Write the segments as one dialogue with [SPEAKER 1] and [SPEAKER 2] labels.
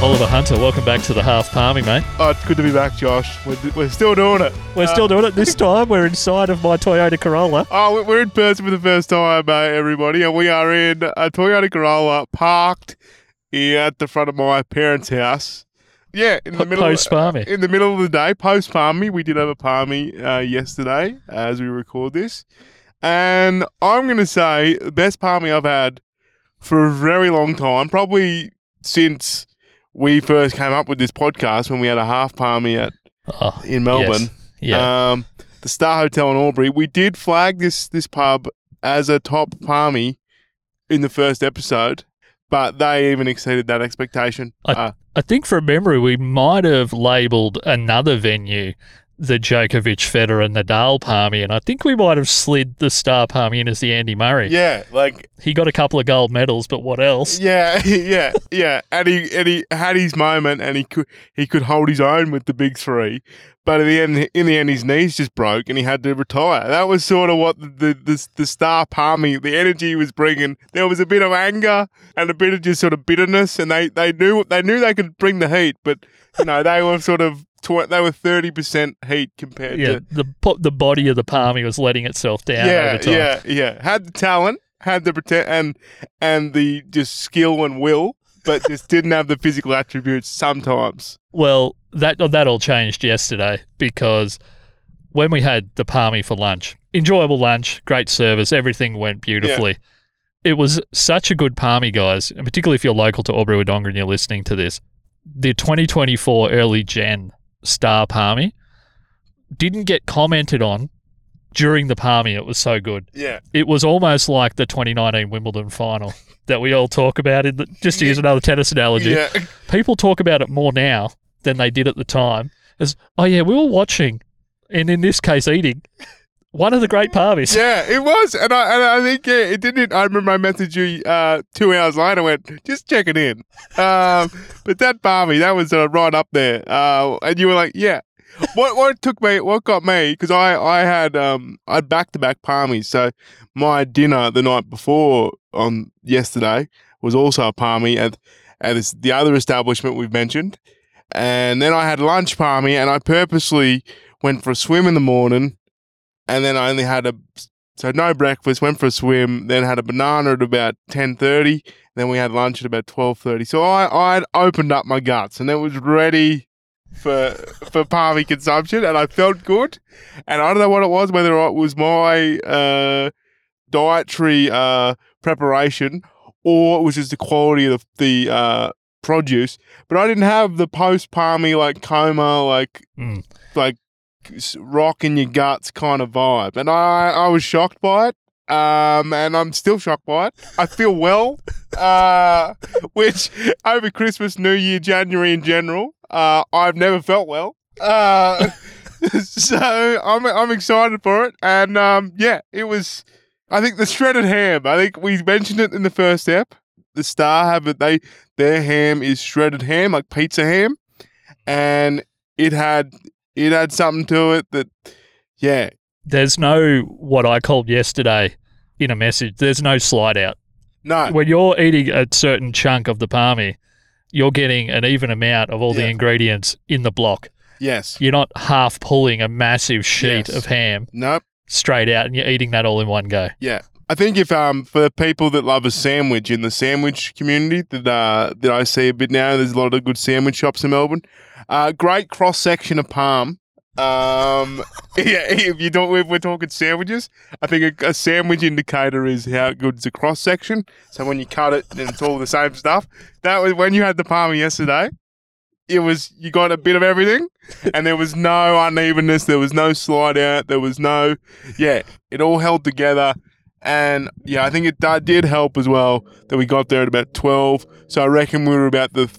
[SPEAKER 1] Oliver Hunter, welcome back to the Half Palmy, mate.
[SPEAKER 2] Oh, it's good to be back, Josh. We're, we're still doing it.
[SPEAKER 1] We're
[SPEAKER 2] Uh,
[SPEAKER 1] still doing it this time. We're inside of my Toyota Corolla.
[SPEAKER 2] Oh, we- we're in person for the first time, uh, everybody, and we are in a Toyota Corolla parked here at the front of my parents' house. Yeah, in the middle
[SPEAKER 1] Post Palmy.
[SPEAKER 2] in the middle of the day, post Palmy. We did have a Palmy uh, yesterday as we record this, and I'm going to say the best Palmy I've had for a very long time, probably since we first came up with this podcast when we had a half Palmy at
[SPEAKER 1] Oh,
[SPEAKER 2] in Melbourne.
[SPEAKER 1] yes. Yeah.
[SPEAKER 2] Um, the Star Hotel in Albury. We did flag this this pub as a top palmy in the first episode, but they even exceeded that expectation.
[SPEAKER 1] I-
[SPEAKER 2] Uh,
[SPEAKER 1] I think from memory, we might have labelled another venue the Djokovic, Federer, and Nadal Palmy, and I think we might have slid the Star Palmy in as the Andy Murray.
[SPEAKER 2] yeah, like
[SPEAKER 1] He got a couple of gold medals, but what else?
[SPEAKER 2] yeah, yeah, yeah. And he and he had his moment, and he could he could hold his own with the big three. But in the end, in the end, his knees just broke, and he had to retire. That was sort of what the the, the star palmy, the energy he was bringing. There was a bit of anger and a bit of just sort of bitterness, and they, they knew they knew they could bring the heat, but you know they were sort of tw- they were thirty percent heat compared
[SPEAKER 1] Yeah,
[SPEAKER 2] to
[SPEAKER 1] the po- the body of the Palmy was letting itself down
[SPEAKER 2] yeah
[SPEAKER 1] over time.
[SPEAKER 2] yeah yeah had the talent, had the pretend and and the just skill and will, but just didn't have the physical attributes sometimes.
[SPEAKER 1] Well, that that all changed yesterday because when we had the Palmy for lunch, enjoyable lunch, great service, everything went beautifully. It was such a good Palmy, guys, and particularly if you're local to Albury Wodonga and you're listening to this. The 2024 early gen Star Palmy didn't get commented on during the Palmy. It was so good.
[SPEAKER 2] Yeah.
[SPEAKER 1] It was almost like the 2019 Wimbledon final that we all talk about. In the, just to use another tennis analogy,
[SPEAKER 2] Yeah.
[SPEAKER 1] people talk about it more now than they did at the time. As oh yeah, we were watching, and in this case, eating one of the great parties.
[SPEAKER 2] Yeah, it was, and I and I think yeah, it didn't. I remember I messaged you uh, two hours later. Went just checking in, um, but that Barbie that was uh, right up there, uh, and you were like, yeah. What what took me? What got me? Because I I had um I back to back palmies. So my dinner the night before on yesterday was also a palmy at at this, the other establishment we've mentioned, and then I had lunch palmy, and I purposely went for a swim in the morning and then I only had a so no breakfast. Went for a swim. Then had a banana at about ten thirty. Then we had lunch at about twelve thirty. So I I opened up my guts and it was ready for for palmy consumption, and I felt good. And I don't know what it was, whether it was my uh, dietary uh, preparation or it was just the quality of the, the uh, produce. But I didn't have the post palmy like coma like
[SPEAKER 1] Mm.
[SPEAKER 2] like rock in your guts kind of vibe, and I I was shocked by it. Um, and I'm still shocked by it. I feel well, uh, which over Christmas, New Year, January in general, uh, I've never felt well. Uh, so I'm I'm excited for it, and um, yeah, it was. I think the shredded ham. I think we mentioned it in the first step. The Star have it. They their ham is shredded ham, like pizza ham, and it had it had something to it that, yeah,
[SPEAKER 1] There's no what I called yesterday in a message. There's no slide out
[SPEAKER 2] no,
[SPEAKER 1] when you're eating a certain chunk of the palmy. You're getting an even amount of all the ingredients in the block.
[SPEAKER 2] yes,
[SPEAKER 1] You're not half pulling a massive sheet
[SPEAKER 2] Yes.
[SPEAKER 1] of ham
[SPEAKER 2] nope,
[SPEAKER 1] straight out and you're eating that all in one go.
[SPEAKER 2] yeah. I think if um for people that love a sandwich in the sandwich community that uh that I see a bit now, there's a lot of good sandwich shops in Melbourne. Uh, great cross section of palm. Um, yeah, if you don't, if we're talking sandwiches, I think a, a sandwich indicator is how good is the cross section. So when you cut it, then it's all the same stuff. That was when you had the palm yesterday. It was you got a bit of everything, and there was no unevenness. There was no slide out. There was no, yeah, it all held together. And yeah, I think it da- did help as well that we got there at about twelve. So I reckon we were about the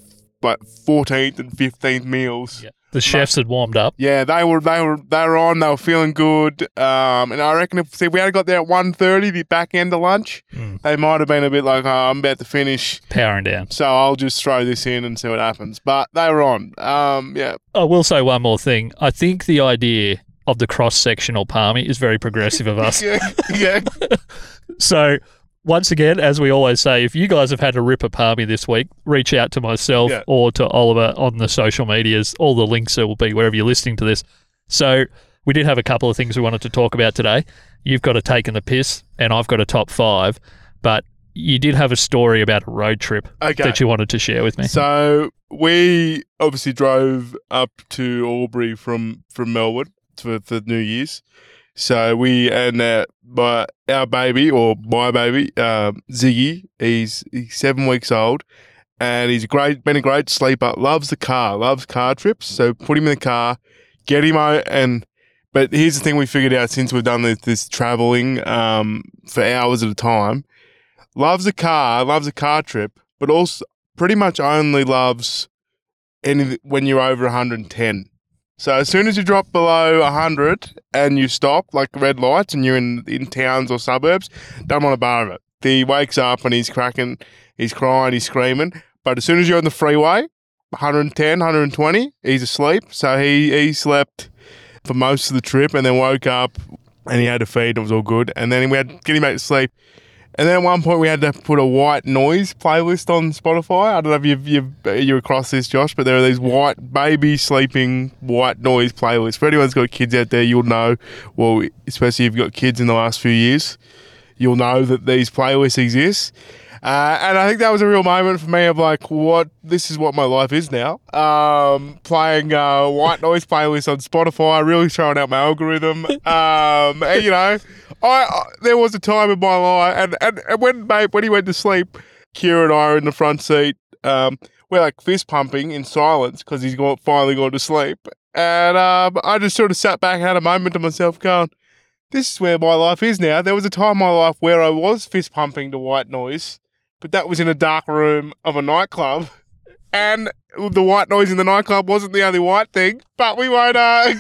[SPEAKER 2] like fourteenth and fifteenth meals.
[SPEAKER 1] Yeah. The chefs had warmed up.
[SPEAKER 2] Yeah, they were they were they were on. They were feeling good. Um, and I reckon if see, if we had got there at 1.30, the back end of lunch,
[SPEAKER 1] Mm.
[SPEAKER 2] they might have been a bit like, oh, I'm about to finish,
[SPEAKER 1] Powering down.
[SPEAKER 2] so I'll just throw this in and see what happens. But they were on. Um, yeah,
[SPEAKER 1] I will say one more thing. I think the idea of the cross sectional palmy is very progressive of us.
[SPEAKER 2] yeah, yeah,
[SPEAKER 1] So once again, as we always say, if you guys have had a ripper palmy this week, reach out to myself
[SPEAKER 2] Yeah.
[SPEAKER 1] or to Oliver on the social medias. All the links will be wherever you're listening to this. So we did have a couple of things we wanted to talk about today. You've got a take in the piss, and I've got a top five. But you did have a story about a road trip
[SPEAKER 2] Okay.
[SPEAKER 1] that you wanted to share with me.
[SPEAKER 2] So we obviously drove up to Albury from from Melbourne for for New Year's. So we and uh, my our baby or my baby um, Ziggy, he's he's seven weeks old, and he's great been a great sleeper. Loves the car, loves car trips. So put him in the car, get him out, and but here's the thing we figured out since we've done this, this traveling um, for hours at a time. Loves a car, loves a car trip, but also pretty much only loves any when you're over 110. So as soon as you drop below 100 and you stop, like red lights, and you're in in towns or suburbs, don't want a bar of it. He wakes up and he's cracking, he's crying, he's screaming. But as soon as you're on the freeway, 110, 120, he's asleep. So he he slept for most of the trip and then woke up and he had a feed. And it was all good. And then we had to get him back to sleep. And then at one point we had to put a white noise playlist on Spotify. I don't know if you've, you've you're across this, Josh, but there are these white baby sleeping white noise playlists. For anyone's got kids out there, you'll know. Well, especially if you've got kids in the last few years, you'll know that these playlists exist. Uh, and I think that was a real moment for me of like, what this is what my life is now. Um, playing uh, white noise playlists on Spotify, really throwing out my algorithm. Um, and, you know, I, I there was a time in my life, and, and, and when mate when he went to sleep, Kira and I are in the front seat. Um, we're like fist pumping in silence because he's got, finally gone to sleep. And um, I just sort of sat back and had a moment to myself, going, "This is where my life is now." There was a time in my life where I was fist pumping to white noise, but that was in a dark room of a nightclub, and the white noise in the nightclub wasn't the only white thing. But we won't. Uh,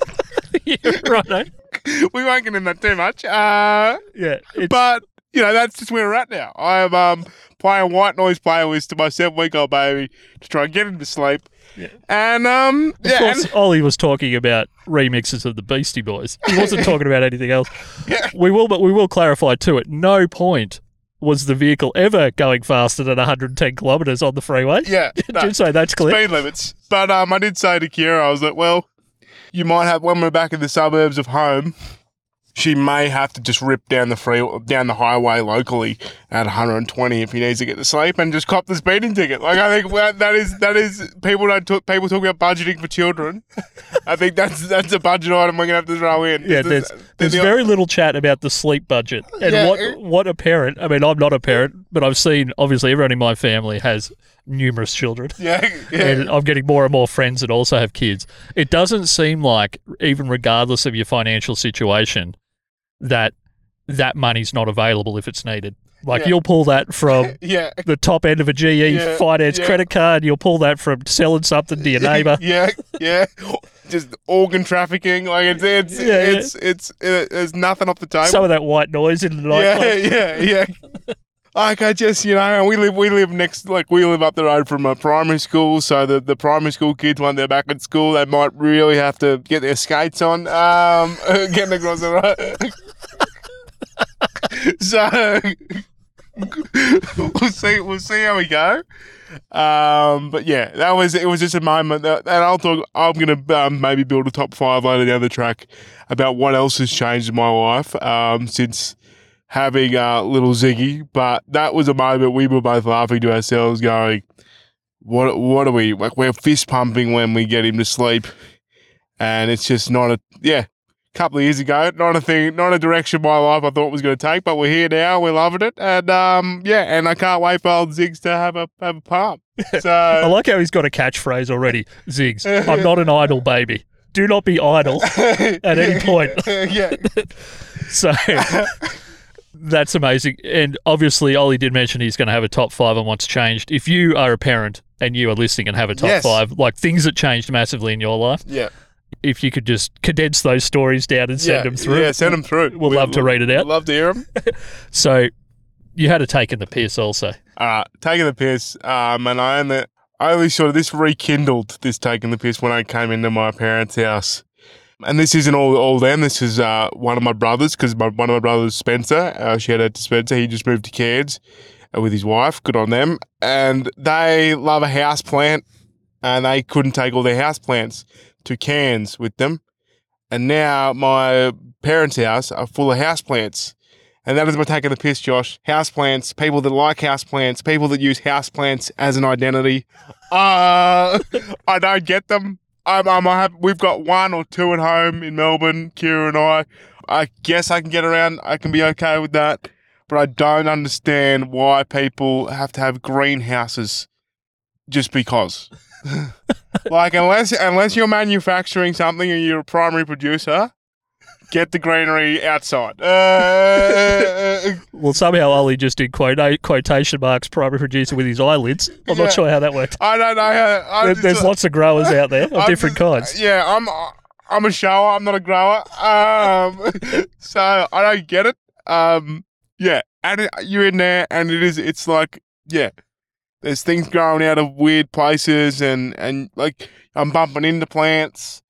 [SPEAKER 1] yeah, right.
[SPEAKER 2] we won't get in that too much. Uh,
[SPEAKER 1] Yeah. It's,
[SPEAKER 2] but you know that's just where we're at now. I am um, playing white noise playlist to my seven week old baby to try and get him to sleep.
[SPEAKER 1] Yeah.
[SPEAKER 2] And um,
[SPEAKER 1] Of
[SPEAKER 2] yeah,
[SPEAKER 1] course,
[SPEAKER 2] and-
[SPEAKER 1] Ollie was talking about remixes of the Beastie Boys. He wasn't talking about anything else.
[SPEAKER 2] Yeah.
[SPEAKER 1] We will, but we will clarify too. At no point was the vehicle ever going faster than 110 kilometers on the freeway.
[SPEAKER 2] yeah, no,
[SPEAKER 1] Just so that's clear.
[SPEAKER 2] speed limits. But um, I did say to Kira, I was like, well, you might have when we're back in the suburbs of home. She may have to just rip down the free down the highway locally at 120 if he needs to get to sleep and just cop the speeding ticket. Like I think that is that is people don't talk, people talk about budgeting for children. I think that's that's a budget item we're gonna have to throw in.
[SPEAKER 1] Yeah, there's there's
[SPEAKER 2] the-
[SPEAKER 1] very little chat about the sleep budget and
[SPEAKER 2] Yeah,
[SPEAKER 1] what
[SPEAKER 2] it-
[SPEAKER 1] what a parent. I mean, I'm not a parent, but I've seen obviously everyone in my family has numerous children.
[SPEAKER 2] yeah, yeah.
[SPEAKER 1] and I'm getting more and more friends that also have kids. It doesn't seem like, even regardless of your financial situation, that that money's not available if it's needed. Like
[SPEAKER 2] Yeah.
[SPEAKER 1] you'll pull that from
[SPEAKER 2] yeah.
[SPEAKER 1] the top end of a GE
[SPEAKER 2] Yeah,
[SPEAKER 1] finance
[SPEAKER 2] yeah.
[SPEAKER 1] credit card. You'll pull that from selling something to your neighbour.
[SPEAKER 2] yeah, yeah. Just organ trafficking. Like it's it's
[SPEAKER 1] Yeah, yeah.
[SPEAKER 2] it's, it's uh there's nothing off the table.
[SPEAKER 1] Some of that white noise in the
[SPEAKER 2] yeah,
[SPEAKER 1] nightclub.
[SPEAKER 2] yeah, yeah. Like I just, you know, we live, we live next, like we live up the road from a primary school. So the, the primary school kids, when they're back at school, they might really have to get their skates on, um, getting across the road. So we'll see, we'll see how we go. Um, but yeah, that was it. Was just a moment that, and I'll talk. I'm gonna um, maybe build a top five later down the track about what else has changed in my life um, since having uh, little Ziggy. But that was a moment we were both laughing to ourselves, going, "What? What are we like? We're fist pumping when we get him to sleep, and it's just not a yeah." Couple of years ago. Not a thing, not a direction my life I thought was going to take, but we're here now. We're loving it, and um, yeah, and I can't wait for old Ziggs to have a have a pump.
[SPEAKER 1] I like how he's got a catchphrase already. Ziggs, I'm not an idle baby. Do not be idle at any point.
[SPEAKER 2] yeah,
[SPEAKER 1] So that's amazing. And obviously, Ollie did mention he's going to have a top five on what's changed. If you are a parent and you are listening and have a top
[SPEAKER 2] Yes.
[SPEAKER 1] five, like things that changed massively in your life,
[SPEAKER 2] yeah,
[SPEAKER 1] if you could just condense those stories down and send
[SPEAKER 2] yeah,
[SPEAKER 1] them through.
[SPEAKER 2] Yeah, send them through.
[SPEAKER 1] We'd love to read it out.
[SPEAKER 2] Love to hear them.
[SPEAKER 1] So you had a take in the piss also.
[SPEAKER 2] uh, taking the piss, um, and I only, I only sort of this rekindled this taking the piss when I came into my parents' house and this isn't all all them. This is uh, one of my brothers because my, one of my brothers, Spencer, uh, shout out to Spencer. He just moved to Cairns uh, with his wife. Good on them. And they love a house plant, and they couldn't take all their house plants to Cairns with them. And now my parents' house are full of house plants. And that is my take taking the piss, Josh. Houseplants, people that like houseplants, people that use houseplants as an identity. Uh, I don't get them. I'm, I'm happy. We've got one or two at home in Melbourne, Kira and I. I guess I can get around. I can be okay with that. But I don't understand why people have to have greenhouses just because. like unless unless you're manufacturing something and you're a primary producer, get the greenery outside. Uh,
[SPEAKER 1] Well, somehow Ollie just did quota- quotation marks primary producer with his eyelids. I'm
[SPEAKER 2] Yeah.
[SPEAKER 1] not sure how that worked.
[SPEAKER 2] I don't know. How,
[SPEAKER 1] There- There's lots of growers out there of
[SPEAKER 2] I'm
[SPEAKER 1] different
[SPEAKER 2] just-
[SPEAKER 1] kinds.
[SPEAKER 2] Yeah, I'm I'm a shower. I'm not a grower. Um, so I don't get it. Um, yeah, and it, you're in there, and it is. It's like yeah, there's things growing out of weird places, and and like I'm bumping into plants.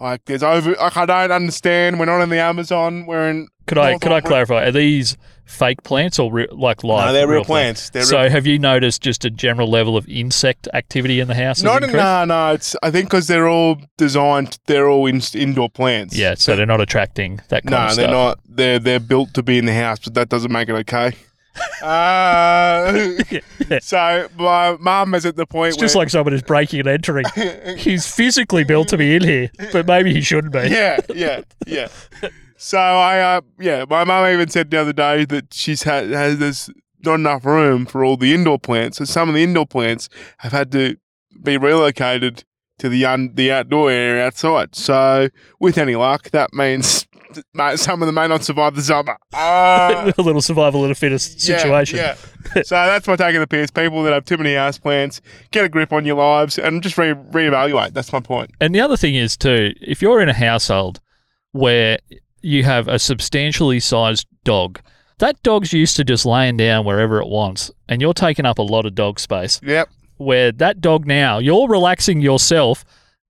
[SPEAKER 2] Like there's over. Like I don't understand. We're not in the Amazon. We're in.
[SPEAKER 1] Could I
[SPEAKER 2] North
[SPEAKER 1] could I clarify? Are these fake plants or re- like live?
[SPEAKER 2] no, they're real, plants. They're
[SPEAKER 1] so
[SPEAKER 2] real.
[SPEAKER 1] have you noticed just a general level of insect activity in the house? has
[SPEAKER 2] Not in, no, no. It's I think because they're all designed. They're all in, indoor plants.
[SPEAKER 1] Yeah, so they're not attracting that kind
[SPEAKER 2] No,
[SPEAKER 1] of
[SPEAKER 2] they're not. They're they're built to be in the house, but that doesn't make it okay. Uh, so my mum is at the point
[SPEAKER 1] It's just like someone is breaking and entering. He's physically built to be in here, but maybe he shouldn't be.
[SPEAKER 2] yeah, yeah, yeah. So I, uh, yeah, my mum even said the other day that she's had has there's not enough room for all the indoor plants, so some of the indoor plants have had to be relocated to the un, the outdoor area outside. So with any luck, that means some of them may not survive the summer. Uh,
[SPEAKER 1] a little survival of the fittest situation.
[SPEAKER 2] Yeah. so that's my taking the piss. People that have too many house plants, get a grip on your lives and just re- reevaluate. That's my point.
[SPEAKER 1] And the other thing is too, if you're in a household where you have a substantially sized dog, that dog's used to just laying down wherever it wants, and you're taking up a lot of dog space.
[SPEAKER 2] Yep.
[SPEAKER 1] Where that dog now, you're relaxing yourself,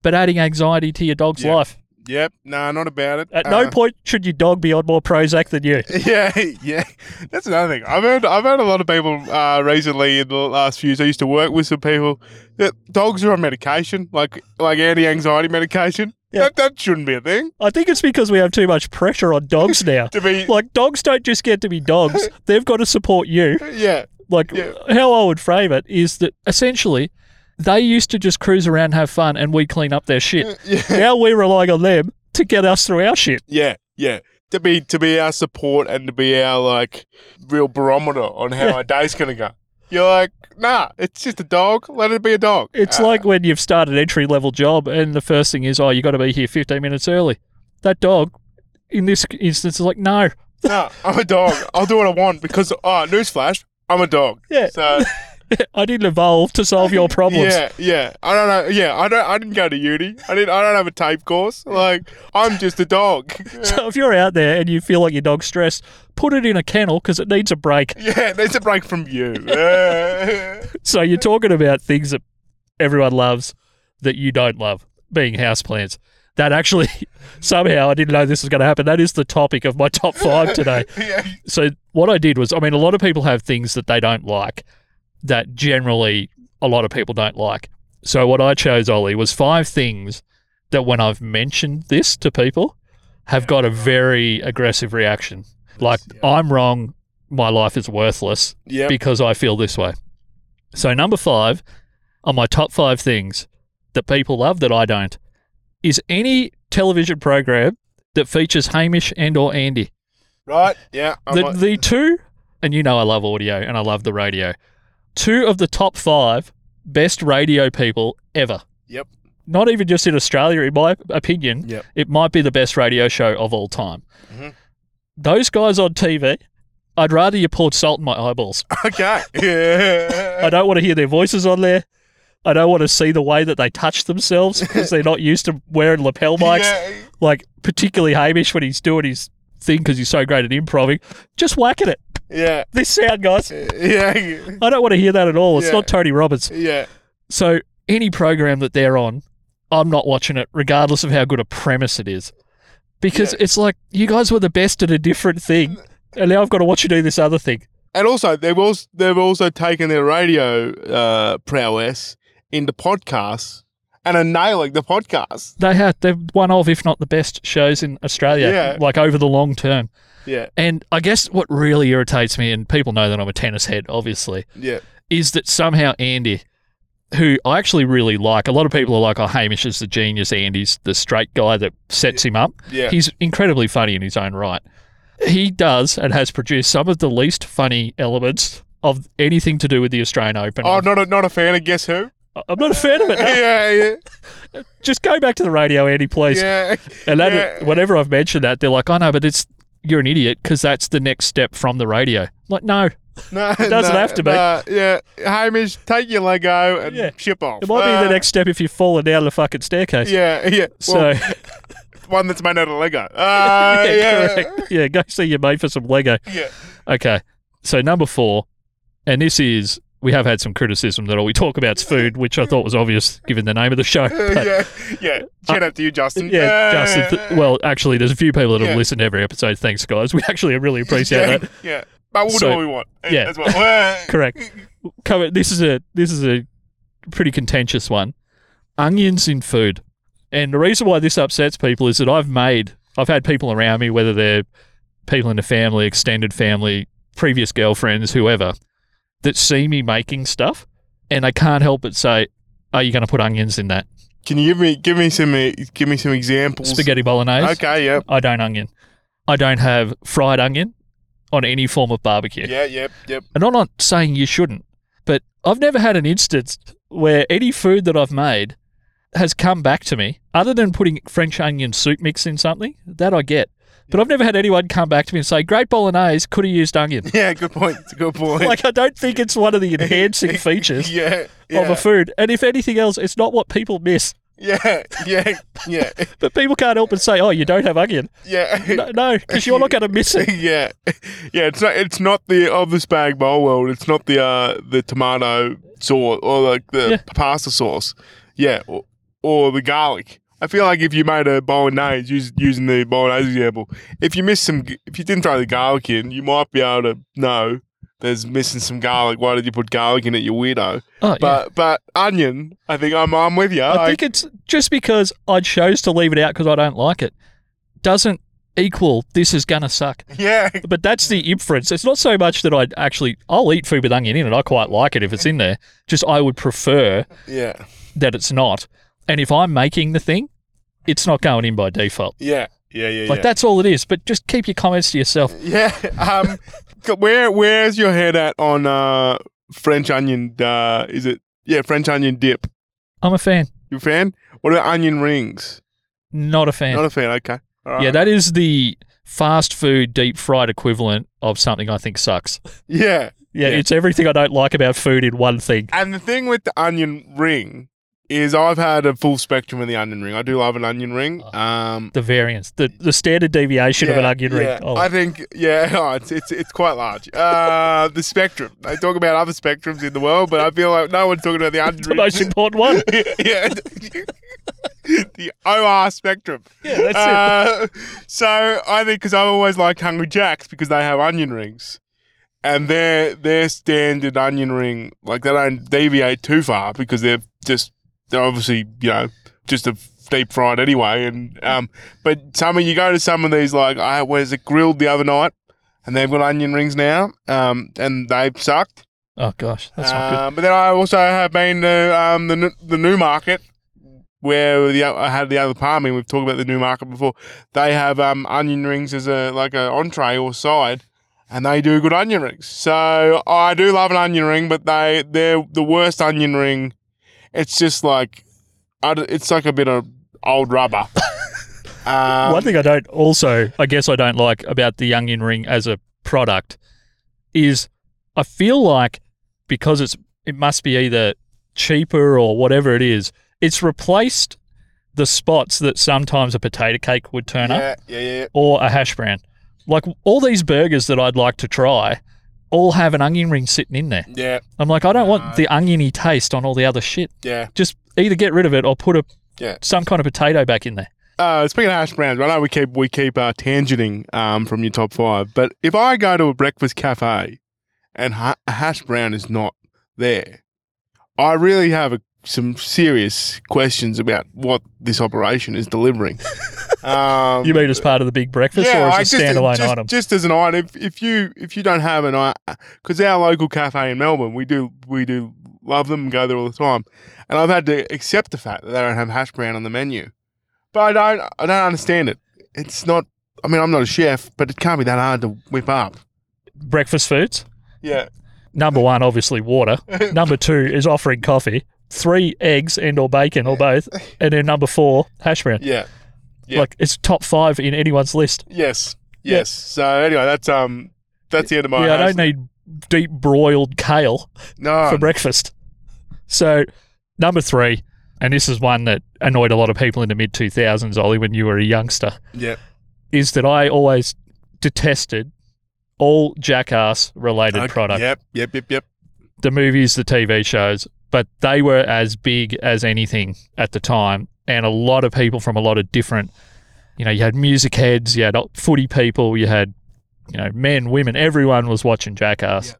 [SPEAKER 1] but adding anxiety to your dog's
[SPEAKER 2] Yeah.
[SPEAKER 1] life.
[SPEAKER 2] Yep. No, not about it.
[SPEAKER 1] At no
[SPEAKER 2] Uh,
[SPEAKER 1] point should your dog be on more Prozac than you.
[SPEAKER 2] Yeah, yeah. That's another thing. I've heard I've heard a lot of people uh, recently in the last few years. I used to work with some people that dogs are on medication, like like anti anxiety medication.
[SPEAKER 1] Yeah.
[SPEAKER 2] That that shouldn't be a thing.
[SPEAKER 1] I think it's because we have too much pressure on dogs now.
[SPEAKER 2] To be
[SPEAKER 1] Like dogs don't just get to be dogs; they've got to support you.
[SPEAKER 2] yeah.
[SPEAKER 1] Like
[SPEAKER 2] Yeah.
[SPEAKER 1] how I would frame it is that essentially they used to just cruise around, and have fun, and we clean up their shit.
[SPEAKER 2] Yeah.
[SPEAKER 1] now we're relying on them to get us through our shit.
[SPEAKER 2] Yeah, yeah. To be to be our support and to be our like real barometer on how
[SPEAKER 1] Yeah.
[SPEAKER 2] our day's gonna go. You're like, nah, it's just a dog. Let it be a dog.
[SPEAKER 1] It's
[SPEAKER 2] Uh,
[SPEAKER 1] like when you've started entry level job, and the first thing is, oh, you got to be here 15 minutes early. That dog, in this instance, is like, no,
[SPEAKER 2] nah, I'm a dog. I'll do what I want because oh, newsflash, I'm a dog.
[SPEAKER 1] yeah,
[SPEAKER 2] So
[SPEAKER 1] I didn't evolve to solve your problems.
[SPEAKER 2] yeah, yeah. I don't know. Yeah, I don't. I didn't go to uni. I didn't. I don't have a TAFE course. Like I'm just a dog.
[SPEAKER 1] So if you're out there and you feel like your dog's stressed, put it in a kennel because it needs a break.
[SPEAKER 2] yeah, there's a break from you.
[SPEAKER 1] So you're talking about things that everyone loves that you don't love, being houseplants. That actually, somehow, I didn't know this was going to happen. That is the topic of my top five today.
[SPEAKER 2] yeah,
[SPEAKER 1] So what I did was, I mean, a lot of people have things that they don't like that generally a lot of people don't like. So what I chose, Ollie, was five things that when I've mentioned this to people have got a very aggressive reaction. Like, I'm wrong, my life is worthless
[SPEAKER 2] Yep.
[SPEAKER 1] because I feel this way. So number five on my top five things that people love that I don't is any television program that features Hamish and or Andy.
[SPEAKER 2] Right. Yeah.
[SPEAKER 1] The, the two, and you know I love audio and I love the radio. Two of the top five best radio people ever.
[SPEAKER 2] Yep.
[SPEAKER 1] Not even just in Australia, in my opinion,
[SPEAKER 2] Yep.
[SPEAKER 1] it might be the best radio show of all time.
[SPEAKER 2] Mhm.
[SPEAKER 1] Those guys on TV, I'd rather you poured salt in my eyeballs.
[SPEAKER 2] Okay. Yeah.
[SPEAKER 1] I don't want to hear their voices on there. I don't want to see the way that they touch themselves because they're not used to wearing lapel mics.
[SPEAKER 2] Yeah.
[SPEAKER 1] Like, particularly Hamish when he's doing his thing because he's so great at improving. Just whacking it.
[SPEAKER 2] Yeah.
[SPEAKER 1] This sound, guys.
[SPEAKER 2] Yeah.
[SPEAKER 1] I don't want to hear that at all. It's
[SPEAKER 2] Yeah.
[SPEAKER 1] not Tony Robbins.
[SPEAKER 2] Yeah.
[SPEAKER 1] So, any program that they're on, I'm not watching it, regardless of how good a premise it is. because
[SPEAKER 2] Yeah.
[SPEAKER 1] it's like you guys were the best at a different thing, and now I've got to watch you do this other thing.
[SPEAKER 2] And also, they've also they've also taken their radio uh, prowess into podcasts and are nailing the podcast.
[SPEAKER 1] They had they're one of, if not the best shows in Australia,
[SPEAKER 2] Yeah.
[SPEAKER 1] like over the long term.
[SPEAKER 2] Yeah,
[SPEAKER 1] And I guess what really irritates me, and people know that I'm a tennis head, obviously,
[SPEAKER 2] yeah,
[SPEAKER 1] is that somehow Andy, who I actually really like, a lot of people are like, oh, Hamish is the genius. Andy's the straight guy that sets him up.
[SPEAKER 2] yeah.
[SPEAKER 1] He's incredibly funny in his own right. He does and has produced some of the least funny elements of anything to do with the Australian Open.
[SPEAKER 2] Oh, not a, not a fan of Guess Who?
[SPEAKER 1] I'm not a fan of it. no.
[SPEAKER 2] yeah, yeah,
[SPEAKER 1] Just go back to the radio, Andy, please.
[SPEAKER 2] yeah.
[SPEAKER 1] And that,
[SPEAKER 2] Yeah.
[SPEAKER 1] whenever I've mentioned that, they're like, "Oh no, but it's you're an idiot because that's the next step from the radio." I'm like, no,
[SPEAKER 2] No,
[SPEAKER 1] It doesn't
[SPEAKER 2] no,
[SPEAKER 1] have to be.
[SPEAKER 2] no, yeah, Hamish, take your Lego and
[SPEAKER 1] Yeah.
[SPEAKER 2] ship off.
[SPEAKER 1] it might be
[SPEAKER 2] Uh,
[SPEAKER 1] the next step if you're falling down the fucking staircase.
[SPEAKER 2] Yeah, yeah.
[SPEAKER 1] So
[SPEAKER 2] Well, one that's made out of Lego. Uh,
[SPEAKER 1] yeah,
[SPEAKER 2] yeah,
[SPEAKER 1] correct. Yeah, go see your mate for some Lego.
[SPEAKER 2] Yeah.
[SPEAKER 1] Okay, so number four, and this is we have had some criticism that all we talk about is food, which I thought was obvious given the name of the show.
[SPEAKER 2] Uh,
[SPEAKER 1] but-
[SPEAKER 2] yeah, yeah. Shout out to you, Justin.
[SPEAKER 1] Yeah,
[SPEAKER 2] Uh,
[SPEAKER 1] Justin. Th- well, actually, there's a few people that have
[SPEAKER 2] Yeah.
[SPEAKER 1] listened to every episode. Thanks, guys. We actually really appreciate
[SPEAKER 2] yeah,
[SPEAKER 1] that.
[SPEAKER 2] Yeah, but we'll
[SPEAKER 1] So-
[SPEAKER 2] do what we want. uh,
[SPEAKER 1] yeah.
[SPEAKER 2] as well. Uh,
[SPEAKER 1] Correct. Cover. This is a this is a pretty contentious one. Onions in food, and the reason why this upsets people is that I've made I've had people around me, whether they're people in the family, extended family, previous girlfriends, whoever, that see me making stuff, and I can't help but say, "Are you going to put onions in that
[SPEAKER 2] Can you give me give me some give me some examples?
[SPEAKER 1] spaghetti bolognese?"
[SPEAKER 2] Okay. yeah.
[SPEAKER 1] I don't onion. I don't have fried onion on any form of barbecue.
[SPEAKER 2] Yeah. Yep. Yep.
[SPEAKER 1] And I'm not saying you shouldn't, but I've never had an instance where any food that I've made has come back to me, other than putting French onion soup mix in something. That I get. But I've never had anyone come back to me and say, Great bolognese, could have used onion.
[SPEAKER 2] Yeah. Good point. It's a good point.
[SPEAKER 1] like, I don't think it's one of the enhancing features
[SPEAKER 2] yeah. Yeah.
[SPEAKER 1] of a food. And if anything else, it's not what people miss.
[SPEAKER 2] yeah. Yeah. Yeah.
[SPEAKER 1] But people can't help but say, Oh, you don't have onion.
[SPEAKER 2] Yeah.
[SPEAKER 1] No, because you're not going to miss it.
[SPEAKER 2] yeah, yeah. It's not. It's not the of the spag bowl world. It's not the uh the tomato sauce or like the
[SPEAKER 1] Yeah.
[SPEAKER 2] pasta sauce. Yeah, or, or the garlic. I feel like if you made a bolognese use, using the bolognese example, if you miss some, if you didn't throw the garlic in, you might be able to know there's missing some garlic. Why did you put garlic in it? You weirdo.
[SPEAKER 1] Oh, yeah.
[SPEAKER 2] But but onion, I think I'm I'm with you.
[SPEAKER 1] I think it's just because I chose to leave it out because I don't like it doesn't equal this is gonna suck.
[SPEAKER 2] yeah,
[SPEAKER 1] But that's the inference. It's not so much that I'd actually I'll eat food with onion in it. I quite like it if it's in there. Just I would prefer
[SPEAKER 2] yeah,
[SPEAKER 1] that it's not. And if I'm making the thing, it's not going in by default.
[SPEAKER 2] yeah, yeah, yeah.
[SPEAKER 1] Like
[SPEAKER 2] yeah.
[SPEAKER 1] that's all it is. But just keep your comments to yourself.
[SPEAKER 2] Yeah. Um. where Where's your head at on uh French onion? Uh, is it yeah French onion dip?
[SPEAKER 1] I'm a fan.
[SPEAKER 2] You a fan? What about onion rings?
[SPEAKER 1] Not a fan.
[SPEAKER 2] Not a fan. Okay. Right.
[SPEAKER 1] yeah, that is the fast food deep fried equivalent of something I think sucks.
[SPEAKER 2] yeah.
[SPEAKER 1] Yeah,
[SPEAKER 2] Yeah.
[SPEAKER 1] it's everything I don't like about food in one thing.
[SPEAKER 2] And the thing with the onion ring is I've had a full spectrum of the onion ring. I do love an onion ring. Um.
[SPEAKER 1] The variance, the the standard deviation of an
[SPEAKER 2] yeah,
[SPEAKER 1] onion ring.
[SPEAKER 2] yeah.
[SPEAKER 1] Oh,
[SPEAKER 2] I think yeah, oh, it's it's it's quite large. Uh, the spectrum. They talk about other spectrums in the world, but I feel like no one's talking about the onion
[SPEAKER 1] the
[SPEAKER 2] ring.
[SPEAKER 1] The most important one.
[SPEAKER 2] yeah. the OR spectrum.
[SPEAKER 1] Yeah, that's it.
[SPEAKER 2] Uh, so I think because I've always liked Hungry Jacks because they have onion rings, and their their standard onion ring like they don't deviate too far because they're just obviously you know just a deep fried anyway. And um, but some of you go to some of these like I was it Grill'd the other night, and they've got onion rings now, um, and they've sucked.
[SPEAKER 1] Oh gosh, that's not good.
[SPEAKER 2] Um, but then I also have been to um, the the new market where the I had the other palmy. We've talked about the new market before. They have um, onion rings as a like an entree or side, and they do good onion rings. So I do love an onion ring, but they they're the worst onion ring. It's just like I it's like a bit of old rubber. um,
[SPEAKER 1] One thing I don't also, I guess I don't like about the onion ring as a product is I feel like because it's it must be either cheaper or whatever it is, it's replaced the spots that sometimes a potato cake would turn up
[SPEAKER 2] yeah, yeah, yeah,
[SPEAKER 1] or a hash brown. Like all these burgers that I'd like to try all have an onion ring sitting in there.
[SPEAKER 2] yeah,
[SPEAKER 1] I'm like, I don't want the oniony taste on all the other shit.
[SPEAKER 2] yeah.
[SPEAKER 1] Just either get rid of it or put a
[SPEAKER 2] Yeah.
[SPEAKER 1] some kind of potato back in there.
[SPEAKER 2] Uh, speaking of hash browns, I know we keep we keep uh, tangenting um, from your top five, but if I go to a breakfast cafe and ha- a hash brown is not there, I really have a, some serious questions about what this operation is delivering. Um,
[SPEAKER 1] You mean as part of the big breakfast or as a standalone
[SPEAKER 2] just,
[SPEAKER 1] item?
[SPEAKER 2] Just as an item, if, if you if you don't have an item, because our local cafe in Melbourne, we do we do love them and go there all the time, and I've had to accept the fact that they don't have hash brown on the menu, but I don't I don't understand it. It's not. I mean, I'm not a chef, but it can't be that hard to whip up.
[SPEAKER 1] breakfast foods.
[SPEAKER 2] Yeah,
[SPEAKER 1] Number one, obviously water. Number two is offering coffee. Three, eggs and or bacon or both. And then number four, hash brown.
[SPEAKER 2] yeah, Yeah.
[SPEAKER 1] Like it's top five in anyone's list.
[SPEAKER 2] yes, yes. So anyway, that's um that's the end of my.
[SPEAKER 1] yeah, I don't need deep broiled kale
[SPEAKER 2] no.
[SPEAKER 1] for breakfast. So number three, and this is one that annoyed a lot of people in the mid two thousands, Ollie, when you were a youngster,
[SPEAKER 2] yeah,
[SPEAKER 1] is that I always detested all jackass related
[SPEAKER 2] Okay,
[SPEAKER 1] product.
[SPEAKER 2] Yep, yep, yep, yep.
[SPEAKER 1] The movies, the TV shows, but they were as big as anything at the time. And a lot of people from a lot of different, you know, you had music heads, you had footy people, you had, you know, men, women, everyone was watching Jackass.
[SPEAKER 2] Yeah.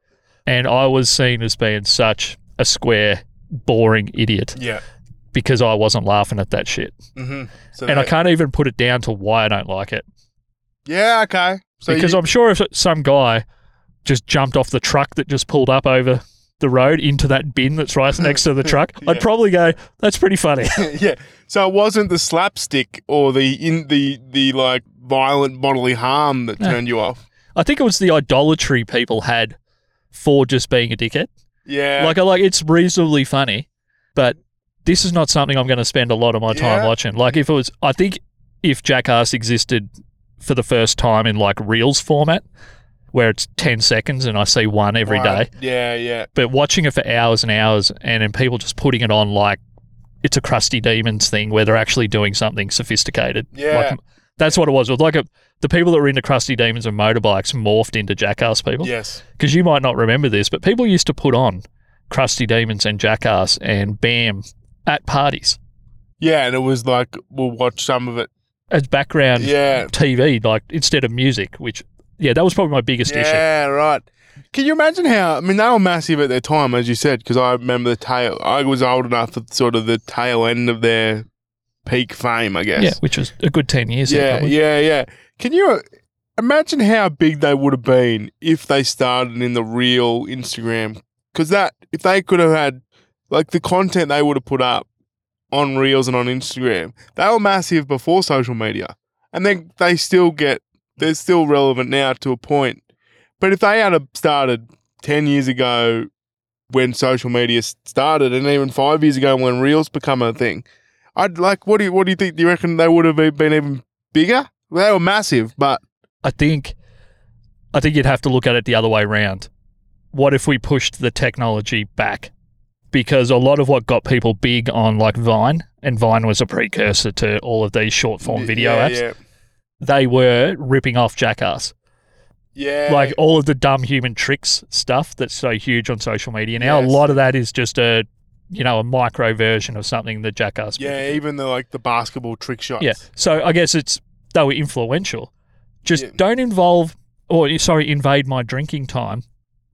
[SPEAKER 1] And I was seen as being such a square, boring idiot
[SPEAKER 2] Yeah.
[SPEAKER 1] because I wasn't laughing at that shit.
[SPEAKER 2] Mm-hmm. So
[SPEAKER 1] And I can't even put it down to why I don't like it.
[SPEAKER 2] Yeah. Okay. So
[SPEAKER 1] because
[SPEAKER 2] you,
[SPEAKER 1] I'm sure if some guy just jumped off the truck that just pulled up over the road into that bin that's right next to the truck,
[SPEAKER 2] Yeah.
[SPEAKER 1] I'd probably go, "That's pretty funny."
[SPEAKER 2] yeah. So it wasn't the slapstick or the in the the like violent bodily harm that
[SPEAKER 1] No.
[SPEAKER 2] turned you off.
[SPEAKER 1] I think it was the idolatry people had for just being a dickhead.
[SPEAKER 2] Yeah.
[SPEAKER 1] Like, I like it's reasonably funny, but this is not something I'm going to spend a lot of my time
[SPEAKER 2] Yeah.
[SPEAKER 1] watching. Like, if it was, I think if Jackass existed for the first time in like Reels format, where it's ten seconds and I see one every day.
[SPEAKER 2] Right. Yeah. Yeah.
[SPEAKER 1] but watching it for hours and hours and then people just putting it on like it's a crusty demons thing where they're actually doing something sophisticated
[SPEAKER 2] Yeah.
[SPEAKER 1] like that's what it was it was like a, the people that were into crusty demons and motorbikes morphed into jackass people
[SPEAKER 2] Yes.
[SPEAKER 1] because you might not remember this but people used to put on crusty demons and jackass and bam at parties
[SPEAKER 2] Yeah. And it was like we'll watch some of it.
[SPEAKER 1] as background
[SPEAKER 2] Yeah.
[SPEAKER 1] tv like instead of music which yeah that was probably my biggest issue
[SPEAKER 2] Yeah. Right. Can you imagine how? I mean, they were massive at their time, as you said, because I remember the tail. I was old enough at sort of the tail end of their peak fame, I guess.
[SPEAKER 1] yeah which was a good 10 years ago
[SPEAKER 2] Yeah,
[SPEAKER 1] probably.
[SPEAKER 2] yeah, yeah. Can you uh, imagine how big they would have been if they started in the real Instagram? Because that, if they could have had, like, the content they would have put up on Reels and on Instagram, they were massive before social media, and then they still get, they're still relevant now to a point. But if they had started ten years ago when social media started, and even five years ago when Reels become a thing, I'd like. What do you What do you think? Do you reckon they would have been been even bigger? They were massive, but
[SPEAKER 1] I think I think you'd have to look at it the other way around. What if we pushed the technology back? Because a lot of what got people big on like Vine, and Vine was a precursor to all of these short form video
[SPEAKER 2] yeah,
[SPEAKER 1] apps,
[SPEAKER 2] Yeah,
[SPEAKER 1] they were ripping off Jackass.
[SPEAKER 2] yeah.
[SPEAKER 1] Like all of the dumb human tricks stuff that's so huge on social media now,
[SPEAKER 2] Yes.
[SPEAKER 1] a lot of that is just a you know, a micro version of something that Jackass
[SPEAKER 2] yeah, even the like the basketball trick shots.
[SPEAKER 1] Yeah. So I guess it's they were influential. Just
[SPEAKER 2] Yeah.
[SPEAKER 1] don't involve or sorry, invade my drinking time.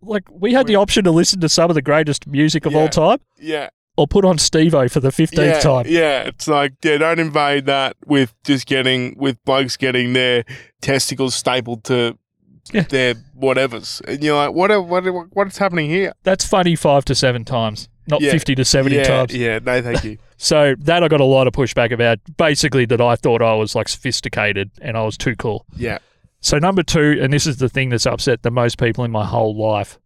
[SPEAKER 1] Like we had the option to listen to some of the greatest music of
[SPEAKER 2] Yeah.
[SPEAKER 1] all time
[SPEAKER 2] yeah,
[SPEAKER 1] or put on Steve-O for the fifteenth
[SPEAKER 2] yeah,
[SPEAKER 1] time.
[SPEAKER 2] Yeah, it's like yeah, don't invade that with just getting with blokes getting their testicles stapled to
[SPEAKER 1] Yeah.
[SPEAKER 2] their whatevers, and you're like, what? What? What's happening here?
[SPEAKER 1] That's funny five to seven times, not
[SPEAKER 2] Yeah.
[SPEAKER 1] fifty to seventy
[SPEAKER 2] yeah,
[SPEAKER 1] times.
[SPEAKER 2] Yeah, no, thank you.
[SPEAKER 1] So that I got a lot of pushback about. Basically, that I thought I was like sophisticated and I was too cool.
[SPEAKER 2] yeah,
[SPEAKER 1] So number two, and this is the thing that's upset the most people in my whole life.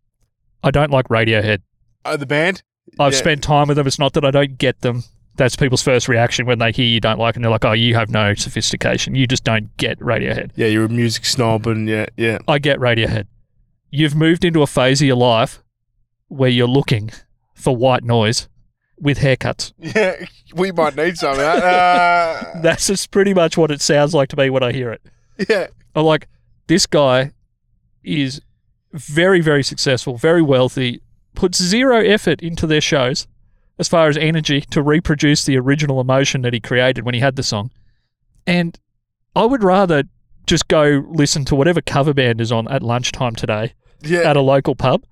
[SPEAKER 1] I don't like Radiohead.
[SPEAKER 2] oh, the band.
[SPEAKER 1] I've
[SPEAKER 2] Yeah.
[SPEAKER 1] spent time with them. It's not that I don't get them. That's people's first reaction when they hear you don't like, and they're like, "Oh, you have no sophistication. You just don't get Radiohead."
[SPEAKER 2] Yeah, you're a music snob, and yeah, yeah,
[SPEAKER 1] I get Radiohead. You've moved into a phase of your life where you're looking for white noise with haircuts.
[SPEAKER 2] yeah. We might need some of that. Uh,
[SPEAKER 1] That's just pretty much what it sounds like to me when I hear it.
[SPEAKER 2] yeah,
[SPEAKER 1] I'm like, this guy is very, very successful, very wealthy, puts zero effort into their shows as far as energy to reproduce the original emotion that he created when he had the song. And I would rather just go listen to whatever cover band is on at lunchtime today
[SPEAKER 2] Yeah.
[SPEAKER 1] at a local pub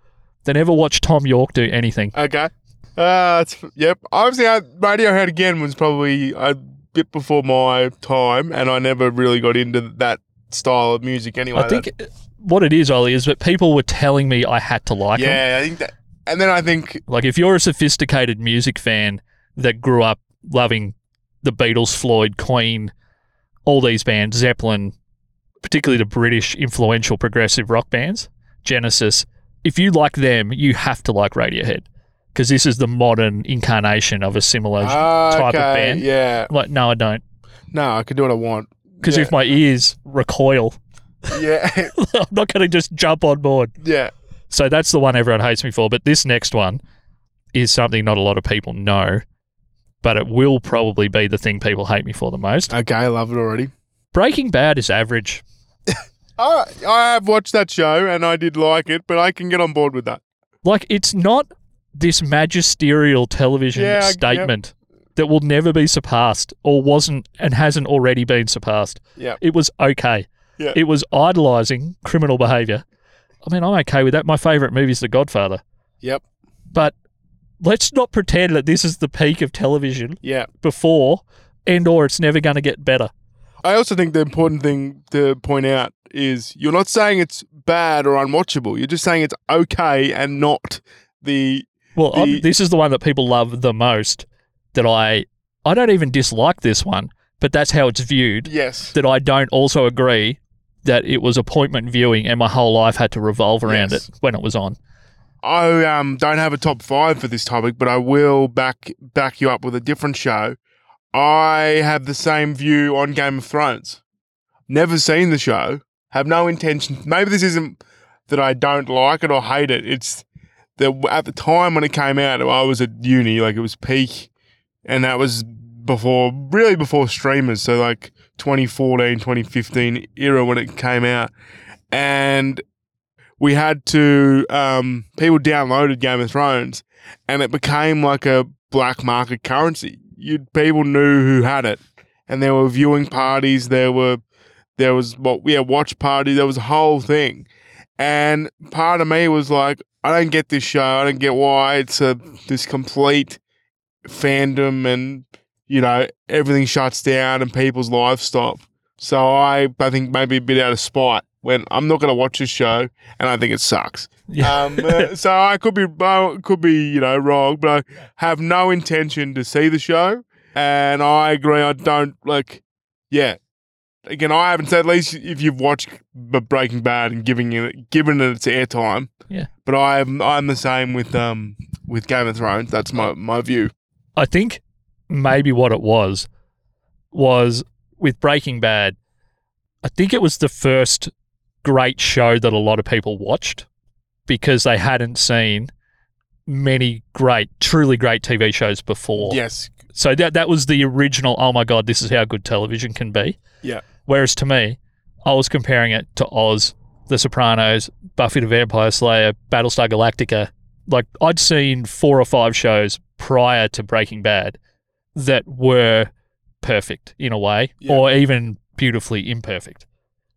[SPEAKER 1] than ever watch Thom Yorke do anything.
[SPEAKER 2] Okay. Uh, it's, yep. Obviously, I, Radiohead again was probably a bit before my time, and I never really got into that style of music anyway.
[SPEAKER 1] I think what it is, Ollie, is that people were telling me I had to like
[SPEAKER 2] That-
[SPEAKER 1] them.
[SPEAKER 2] yeah, I think that. And then I think,
[SPEAKER 1] Like if you're a sophisticated music fan that grew up loving the Beatles, Floyd, Queen, all these bands, Zeppelin, particularly the British influential progressive rock bands, Genesis, if you like them, you have to like Radiohead because this is the modern incarnation of a similar
[SPEAKER 2] ah,
[SPEAKER 1] type of
[SPEAKER 2] okay,
[SPEAKER 1] band.
[SPEAKER 2] Yeah.
[SPEAKER 1] Like, no, I don't.
[SPEAKER 2] No, I can do what I want.
[SPEAKER 1] Because
[SPEAKER 2] Yeah.
[SPEAKER 1] if my ears recoil,
[SPEAKER 2] Yeah.
[SPEAKER 1] I'm not going to just jump on board.
[SPEAKER 2] yeah.
[SPEAKER 1] So that's the one everyone hates me for. But this next one is something not a lot of people know, but it will probably be the thing people hate me for the most.
[SPEAKER 2] Okay, I love it already.
[SPEAKER 1] Breaking Bad is average.
[SPEAKER 2] I I have watched that show and I did like it, but I can get on board with that.
[SPEAKER 1] Like, it's not this magisterial television
[SPEAKER 2] Yeah, I- yep.
[SPEAKER 1] statement that will never be surpassed or wasn't and hasn't already been surpassed.
[SPEAKER 2] Yep.
[SPEAKER 1] It was okay.
[SPEAKER 2] Yeah.
[SPEAKER 1] It was idolizing criminal behavior. I mean, I'm okay with that. My favorite movie is The Godfather.
[SPEAKER 2] Yep.
[SPEAKER 1] But let's not pretend that this is the peak of television
[SPEAKER 2] Yeah.
[SPEAKER 1] before and or it's never going to get better.
[SPEAKER 2] I also think the important thing to point out is you're not saying it's bad or unwatchable. You're just saying it's okay and not the
[SPEAKER 1] Well,
[SPEAKER 2] The-
[SPEAKER 1] this is the one that people love the most that I I don't even dislike this one, but that's how it's viewed.
[SPEAKER 2] yes.
[SPEAKER 1] That I don't also agree that it was appointment viewing and my whole life had to revolve around
[SPEAKER 2] Yes.
[SPEAKER 1] it when it was on.
[SPEAKER 2] I um, don't have a top five for this topic, but I will back back you up with a different show. I have the same view on Game of Thrones. Never seen the show. Have no intention. Maybe this isn't that I don't like it or hate it. It's that at the time when it came out, I was at uni, like it was peak, and that was before, really before streamers. So like 2014, 2015 era when it came out, and we had to um, people downloaded Game of Thrones, and it became like a black market currency. You people knew who had it, and there were viewing parties. There were there was what yeah watch party. There was a whole thing, and part of me was like, I don't get this show. I don't get why it's a this complete fandom, and you know everything shuts down and people's lives stop. So I I think maybe a bit out of spite when I'm not going to watch this show and I think it sucks.
[SPEAKER 1] Yeah.
[SPEAKER 2] Um, uh, so I could be I could be you know wrong, but I have no intention to see the show, and I agree. I don't like. Yeah, again, I haven't said at least if you've watched Breaking Bad and giving it given it its airtime.
[SPEAKER 1] Yeah.
[SPEAKER 2] but I'm I'm the same with um with Game of Thrones. That's my my view.
[SPEAKER 1] I think maybe what it was was with Breaking Bad. I think it was the first great show that a lot of people watched because they hadn't seen many great, truly great TV shows before.
[SPEAKER 2] Yes,
[SPEAKER 1] So that that was the original. Oh my god, this is how good television can be.
[SPEAKER 2] Yeah.
[SPEAKER 1] Whereas to me, I was comparing it to Oz, The Sopranos, Buffy the Vampire Slayer, Battlestar Galactica. Like I'd seen four or five shows prior to Breaking Bad that were perfect in a way,
[SPEAKER 2] Yeah.
[SPEAKER 1] or even beautifully imperfect.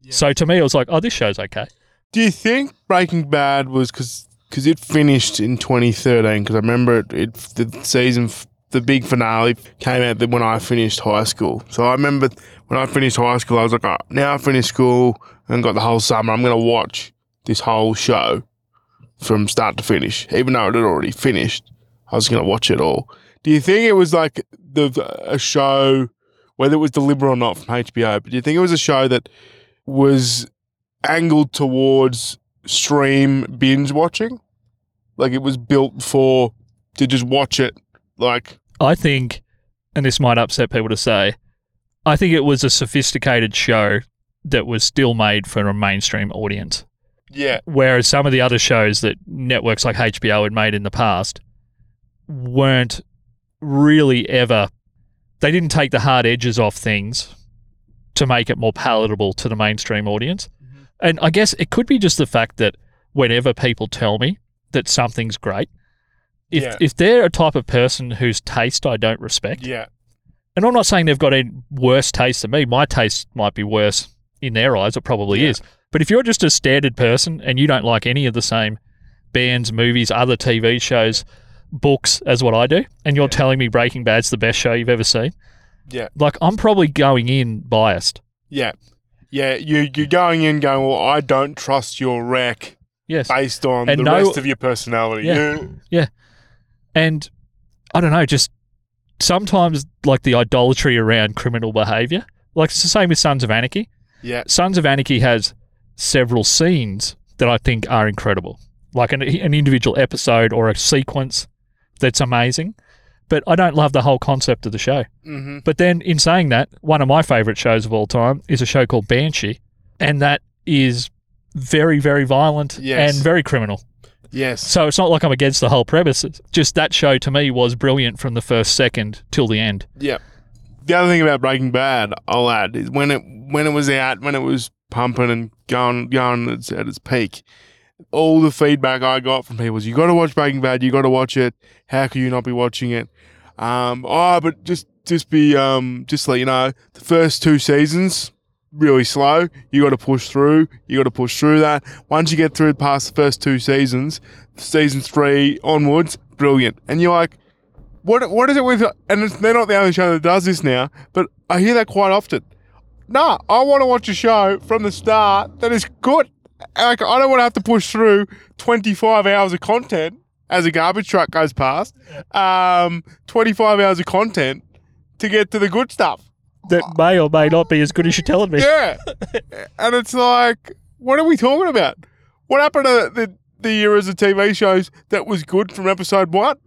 [SPEAKER 2] Yeah.
[SPEAKER 1] So to me, it was like, oh, this show's okay.
[SPEAKER 2] Do you think Breaking Bad was because it finished in 2013? Because I remember it, it the season, f- the big finale came out when I finished high school. So I remember when I finished high school, I was like, oh, now I finished school and got the whole summer. I'm going to watch this whole show from start to finish, even though it had already finished. I was going to watch it all. Do you think it was like the a show, whether it was deliberate or not from HBO? But do you think it was a show that was angled towards stream binge watching. Like it was built for to just watch it. Like
[SPEAKER 1] I think, and this might upset people to say, I think it was a sophisticated show that was still made for a mainstream audience.
[SPEAKER 2] yeah,
[SPEAKER 1] Whereas some of the other shows that networks like HBO had made in the past weren't really ever, they didn't take the hard edges off things to make it more palatable to the mainstream audience.
[SPEAKER 2] Mhm.
[SPEAKER 1] And I guess it could be just the fact that whenever people tell me that something's great, if,
[SPEAKER 2] Yeah.
[SPEAKER 1] if they're a type of person whose taste I don't respect,
[SPEAKER 2] yeah,
[SPEAKER 1] And I'm not saying they've got a worse taste than me. My taste might be worse in their eyes. It probably
[SPEAKER 2] Yeah.
[SPEAKER 1] is. But if you're just a standard person and you don't like any of the same bands, movies, other TV shows, books as what I do, and you're
[SPEAKER 2] Yeah.
[SPEAKER 1] telling me Breaking Bad's the best show you've ever seen,
[SPEAKER 2] Yeah.
[SPEAKER 1] like I'm probably going in biased.
[SPEAKER 2] Yeah. Yeah. You, you're going in going, well, I don't trust your rec
[SPEAKER 1] Yes.
[SPEAKER 2] based on
[SPEAKER 1] And
[SPEAKER 2] the
[SPEAKER 1] no-
[SPEAKER 2] rest of your personality.
[SPEAKER 1] Yeah.
[SPEAKER 2] You-
[SPEAKER 1] And I don't know, just sometimes like the idolatry around criminal behavior. Like it's the same with Sons of Anarchy.
[SPEAKER 2] Yeah.
[SPEAKER 1] Sons of Anarchy has several scenes that I think are incredible, like an, an individual episode or a sequence that's amazing. But I don't love the whole concept of the show.
[SPEAKER 2] Mm-hmm.
[SPEAKER 1] But then, in saying that, one of my favorite shows of all time is a show called Banshee, and that is very, very violent
[SPEAKER 2] Yes.
[SPEAKER 1] and very criminal.
[SPEAKER 2] Yes.
[SPEAKER 1] So it's not like I'm against the whole premise. It's Just that show to me was brilliant from the first second till the end.
[SPEAKER 2] Yeah. The other thing about Breaking Bad, I'll add, is when it when it was out, when it was pumping and going going at its, at its peak, all the feedback I got from people was, "You got to watch Breaking Bad. You got to watch it. How can you not be watching it?" Um, oh, but just just be um, just let you know, the first two seasons really slow. You got to push through. You got to push through that. Once you get through past the first two seasons, season three onwards, brilliant. And you're like, what what is it with and they're not the only show that does this now but i hear that quite often nah i want to watch a show from the start that is good like i don't want to have to push through 25 hours of content as a garbage truck goes past um 25 hours of content to get to the good stuff
[SPEAKER 1] That may or may not be as good as you're telling me.
[SPEAKER 2] yeah and it's like what are we talking about what happened to the the eras of tv shows that was good from episode one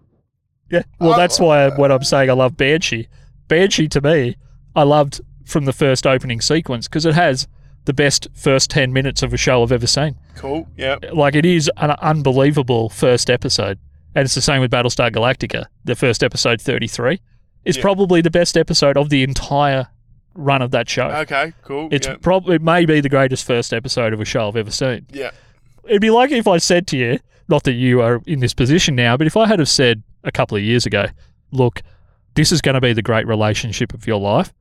[SPEAKER 1] Yeah. Well,
[SPEAKER 2] Uh,
[SPEAKER 1] that's why when I'm saying I love Banshee, Banshee to me, I loved from the first opening sequence because it has the best first 10 minutes of a show I've ever seen.
[SPEAKER 2] cool yeah
[SPEAKER 1] Like, it is an unbelievable first episode. And it's the same with Battlestar Galactica. The first episode, 33, is
[SPEAKER 2] Yeah.
[SPEAKER 1] probably the best episode of the entire run of that show.
[SPEAKER 2] okay cool
[SPEAKER 1] It's
[SPEAKER 2] yeah.
[SPEAKER 1] probably it may be the greatest first episode of a show I've ever seen.
[SPEAKER 2] yeah
[SPEAKER 1] It'd be like if I said to you, not that you are in this position now, but if I had have said a couple of years ago, look, this is going to be the great relationship of your life.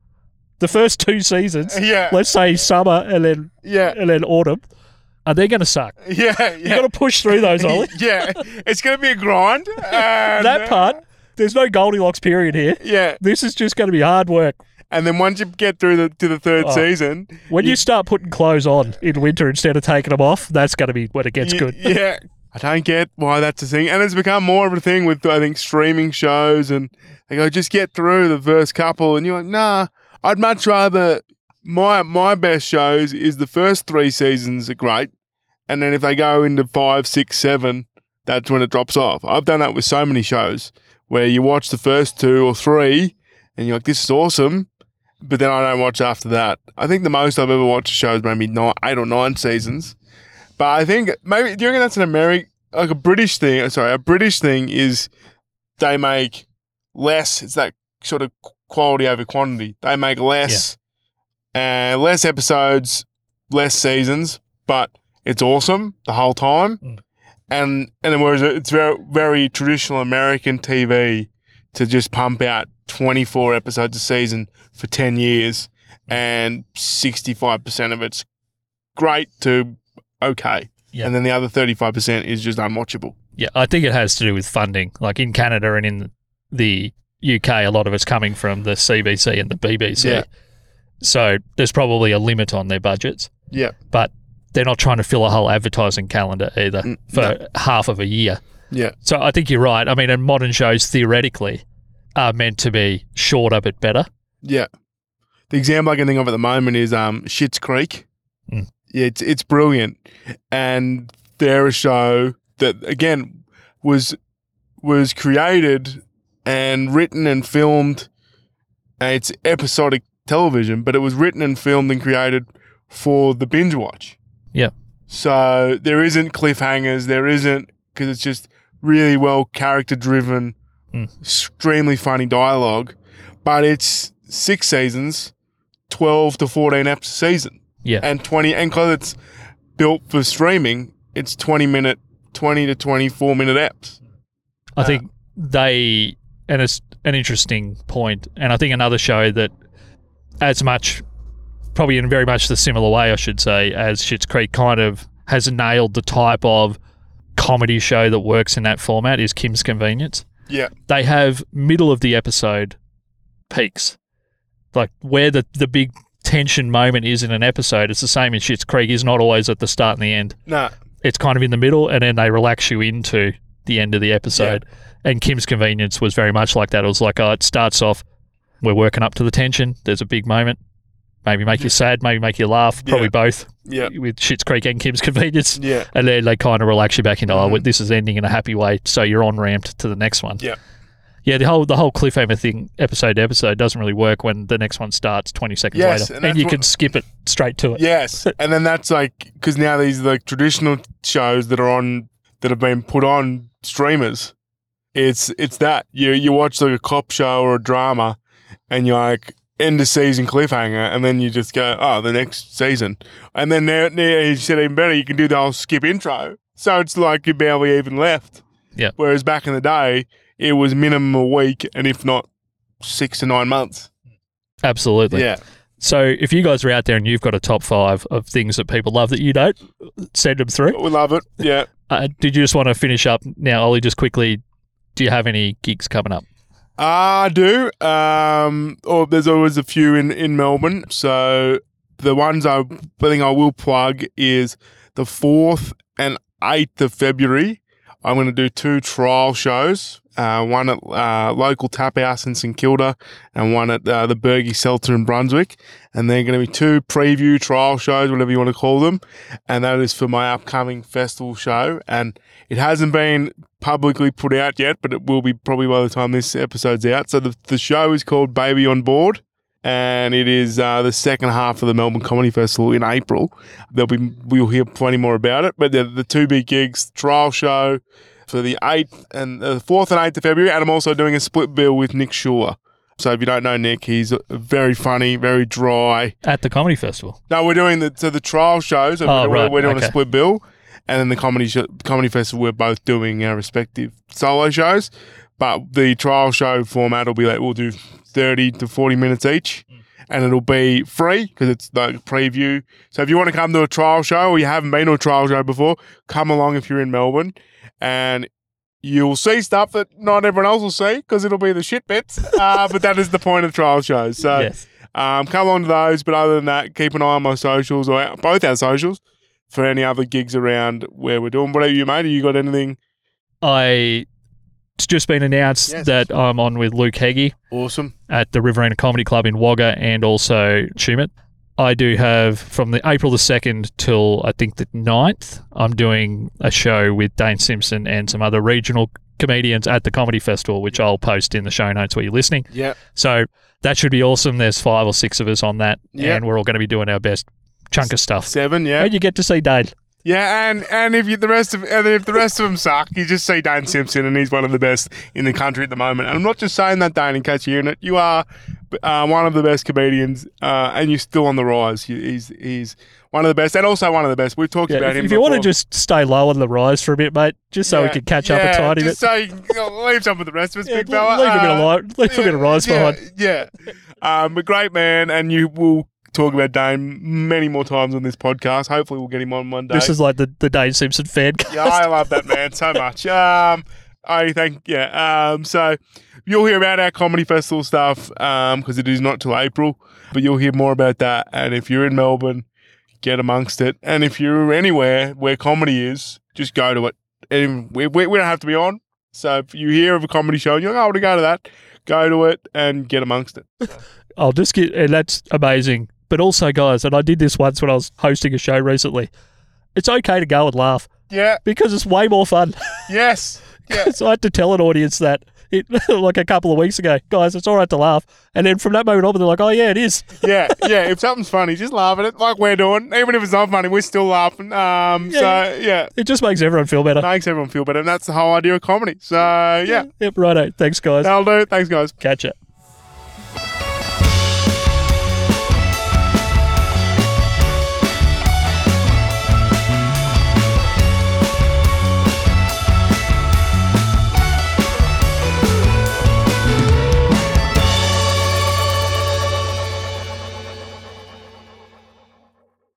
[SPEAKER 1] The first two seasons,
[SPEAKER 2] Yeah.
[SPEAKER 1] let's say summer and then
[SPEAKER 2] Yeah.
[SPEAKER 1] and then autumn, are they going to suck?
[SPEAKER 2] Yeah.
[SPEAKER 1] You
[SPEAKER 2] Yeah.
[SPEAKER 1] got to push through those, Ollie.
[SPEAKER 2] yeah. It's going to be a grind. and,
[SPEAKER 1] that
[SPEAKER 2] uh,
[SPEAKER 1] part, there's no Goldilocks period here.
[SPEAKER 2] Yeah.
[SPEAKER 1] This is just going to be hard work.
[SPEAKER 2] And then once you get through the to the third
[SPEAKER 1] Oh.
[SPEAKER 2] season,
[SPEAKER 1] When you start putting clothes on in winter instead of taking them off, that's going to be when it gets
[SPEAKER 2] you-
[SPEAKER 1] good.
[SPEAKER 2] Yeah. I don't get why that's a thing. And it's become more of a thing with, I think, streaming shows. And they go, just get through the first couple. And you're like, nah, I'd much rather. My my best shows is the first three seasons are great. And then if they go into five, six, seven, that's when it drops off. I've done that with so many shows where you watch the first two or three and you're like, this is awesome. But then I don't watch after that. I think the most I've ever watched a show is maybe nine, eight or nine seasons. But I think maybe do you reckon that's an American, like a British thing? Sorry, a British thing is they make less. It's that sort of quality over quantity. They make less, and less episodes, less seasons, but it's awesome the whole time.
[SPEAKER 1] Mm.
[SPEAKER 2] And and whereas it's very very traditional American TV to just pump out twenty four episodes a season for ten years, and sixty five percent of it's great to okay.
[SPEAKER 1] Yeah.
[SPEAKER 2] And then the other 35% is just unwatchable.
[SPEAKER 1] Yeah, I think it has to do with funding. Like in Canada and in the UK, a lot of it's coming from the CBC and the BBC.
[SPEAKER 2] Yeah.
[SPEAKER 1] So there's probably a limit on their budgets,
[SPEAKER 2] Yeah.
[SPEAKER 1] but they're not trying to fill a whole advertising calendar either
[SPEAKER 2] Mm,
[SPEAKER 1] for half of a year.
[SPEAKER 2] Yeah.
[SPEAKER 1] So I think you're right. I mean, and modern shows theoretically are meant to be shorter but better.
[SPEAKER 2] Yeah. The example I can think of at the moment is um Schitt's Creek.
[SPEAKER 1] Mm.
[SPEAKER 2] Yeah, it's it's brilliant. And they're a show that again was was created and written and filmed and it's episodic television, but it was written and filmed and created for the binge watch.
[SPEAKER 1] Yeah.
[SPEAKER 2] So there isn't cliffhangers, there isn't because it's just really well character driven,
[SPEAKER 1] Mm.
[SPEAKER 2] extremely funny dialogue, but it's six seasons, 12 to 14 episodes a season.
[SPEAKER 1] Yeah.
[SPEAKER 2] And 20, and because it's built for streaming, it's 20 minute, 20 to 24 minute eps.
[SPEAKER 1] I
[SPEAKER 2] Uh,
[SPEAKER 1] think they and it's an interesting point, and I think another show that, as much, probably in very much the similar way, I should say, as Schitt's Creek, kind of has nailed the type of comedy show that works in that format is Kim's Convenience.
[SPEAKER 2] Yeah.
[SPEAKER 1] They have middle of the episode peaks, like where the the big tension moment is in an episode. It's the same in Schitt's Creek. Is not always at the start and the end
[SPEAKER 2] No.
[SPEAKER 1] it's kind of in the middle and then they relax you into the end of the episode. And Kim's Convenience was very much like that. It was like, oh, it starts off, we're working up to the tension. There's a big moment. Maybe make you sad, maybe make you laugh. Probably
[SPEAKER 2] Yeah.
[SPEAKER 1] both
[SPEAKER 2] Yeah.
[SPEAKER 1] with Schitt's Creek and Kim's Convenience.
[SPEAKER 2] Yeah.
[SPEAKER 1] And then they kind of relax you back into, oh,
[SPEAKER 2] Mhm.
[SPEAKER 1] this is ending in a happy way. So you're on ramped to the next one.
[SPEAKER 2] Yeah.
[SPEAKER 1] Yeah, the whole the whole cliffhanger thing, episode to episode, doesn't really work when the next one starts 20 seconds
[SPEAKER 2] Yes,
[SPEAKER 1] later.
[SPEAKER 2] and
[SPEAKER 1] And, you
[SPEAKER 2] what-
[SPEAKER 1] can skip it straight to it.
[SPEAKER 2] Yes, and then that's like because now these like traditional shows that are on that have been put on streamers. It's it's that you you watch like a cop show or a drama, and you're like end of season cliffhanger, and then you just go oh the next season, and then now, now you said even better you can do the whole skip intro, so it's like you barely even left.
[SPEAKER 1] Yeah.
[SPEAKER 2] Whereas back in the day, it was minimum a week, and if not six to nine months.
[SPEAKER 1] Absolutely.
[SPEAKER 2] Yeah.
[SPEAKER 1] So if you guys are out there and you've got a top five of things that people love that you don't, send them through.
[SPEAKER 2] We love it. Yeah.
[SPEAKER 1] Uh, did you just want to finish up now, Ollie? Just quickly, do you have any gigs coming up?
[SPEAKER 2] I do. Um, or there's always a few in, in Melbourne. So the ones I, I think I will plug is the 4th and 8th of February. I'm going to do two trial shows. Uh, one at uh, local tap house in St Kilda and one at uh, the Bergy Seltzer in Brunswick. And they're going to be two preview trial shows, whatever you want to call them. And that is for my upcoming festival show. And it hasn't been publicly put out yet, but it will be probably by the time this episode's out. So the, the show is called Baby on Board, and it is uh, the second half of the Melbourne Comedy Festival in April. There'll be we'll hear plenty more about it, but the, the two big gigs, trial show for the eighth and the fourth and eighth of February, and I'm also doing a split bill with Nick Schuler. So if you don't know Nick, he's very funny, very dry.
[SPEAKER 1] At the comedy festival.
[SPEAKER 2] No, we're doing the so the trial shows. and
[SPEAKER 1] Oh,
[SPEAKER 2] we're,
[SPEAKER 1] right,
[SPEAKER 2] we're doing
[SPEAKER 1] okay.
[SPEAKER 2] a split bill, and then the comedy sh- comedy festival. We're both doing our respective solo shows, but the trial show format will be like we'll do thirty to forty minutes each. And it'll be free because it's the preview. So if you want to come to a trial show or you haven't been to a trial show before, come along if you're in Melbourne, and you'll see stuff that not everyone else will see because it'll be the shit bits. Uh, but that is the point of trial shows. So.
[SPEAKER 1] yes.
[SPEAKER 2] Um, come on to those, but other than that, keep an eye on my socials or both our socials for any other gigs around where we're doing. Whatever you made, have you got anything
[SPEAKER 1] I. It's just been announced
[SPEAKER 2] Yes.
[SPEAKER 1] that I'm on with Luke Heggie
[SPEAKER 2] awesome?
[SPEAKER 1] at the Riverina Comedy Club in Wagga and also Tumut. I do have from the April the 2nd till I think the 9th, I'm doing a show with Dane Simpson and some other regional comedians at the Comedy Festival, which I'll post in the show notes where you're listening.
[SPEAKER 2] Yeah,
[SPEAKER 1] So that should be awesome. There's five or six of us on that,
[SPEAKER 2] Yeah.
[SPEAKER 1] and we're all going to be doing our best chunk of stuff.
[SPEAKER 2] seven. Yeah,
[SPEAKER 1] And you get to see Dane.
[SPEAKER 2] Yeah, and and if you the rest of and if the rest of them suck, you just see Dane Simpson, and he's one of the best in the country at the moment. And I'm not just saying that, Dane, in case you're hearing it. You are uh, one of the best comedians, uh, and you're still on the rise. You- He's he's one of the best, and also one of the best. We've talked
[SPEAKER 1] Yeah,
[SPEAKER 2] about
[SPEAKER 1] if,
[SPEAKER 2] him.
[SPEAKER 1] if you want to just stay low on the rise for a bit, mate, just so we can catch up a
[SPEAKER 2] yeah,
[SPEAKER 1] tiny bit.
[SPEAKER 2] just so you can know, leave some of the rest of us,
[SPEAKER 1] Yeah,
[SPEAKER 2] big
[SPEAKER 1] leave
[SPEAKER 2] fella.
[SPEAKER 1] a bit of
[SPEAKER 2] Uh,
[SPEAKER 1] li- leave a bit of rise
[SPEAKER 2] yeah,
[SPEAKER 1] behind.
[SPEAKER 2] Yeah. Um, a great man, and you will talk about Dane many more times on this podcast. Hopefully, we'll get him on one day.
[SPEAKER 1] This is like the, the Dane Simpson fan
[SPEAKER 2] yeah, I love that man so much. Um, I think, yeah. Um, so you'll hear about our comedy festival stuff um, because it is not till April, but you'll hear more about that. And if you're in Melbourne, get amongst it. And if you're anywhere where comedy is, just go to it. And we, we, we don't have to be on. So if you hear of a comedy show and you're like, oh, I want to go to that, go to it and get amongst it.
[SPEAKER 1] I'll just get, and that's amazing. But also, guys, and I did this once when I was hosting a show recently. It's okay to go and laugh
[SPEAKER 2] Yeah.
[SPEAKER 1] because it's way more fun.
[SPEAKER 2] Yes. Yeah.
[SPEAKER 1] so I had to tell an audience that it, like a couple of weeks ago, guys, it's all right to laugh. And then from that moment on, they're like, oh yeah, it is.
[SPEAKER 2] yeah, yeah. If something's funny, just laugh at it, like we're doing. Even if it's not funny, we're still laughing. Um,
[SPEAKER 1] Yeah.
[SPEAKER 2] so yeah,
[SPEAKER 1] It just makes everyone feel better.
[SPEAKER 2] makes everyone feel better, and that's the whole idea of comedy. So yeah,
[SPEAKER 1] Yep, righto. Thanks, guys.
[SPEAKER 2] that'll do. Thanks, guys.
[SPEAKER 1] Catch ya.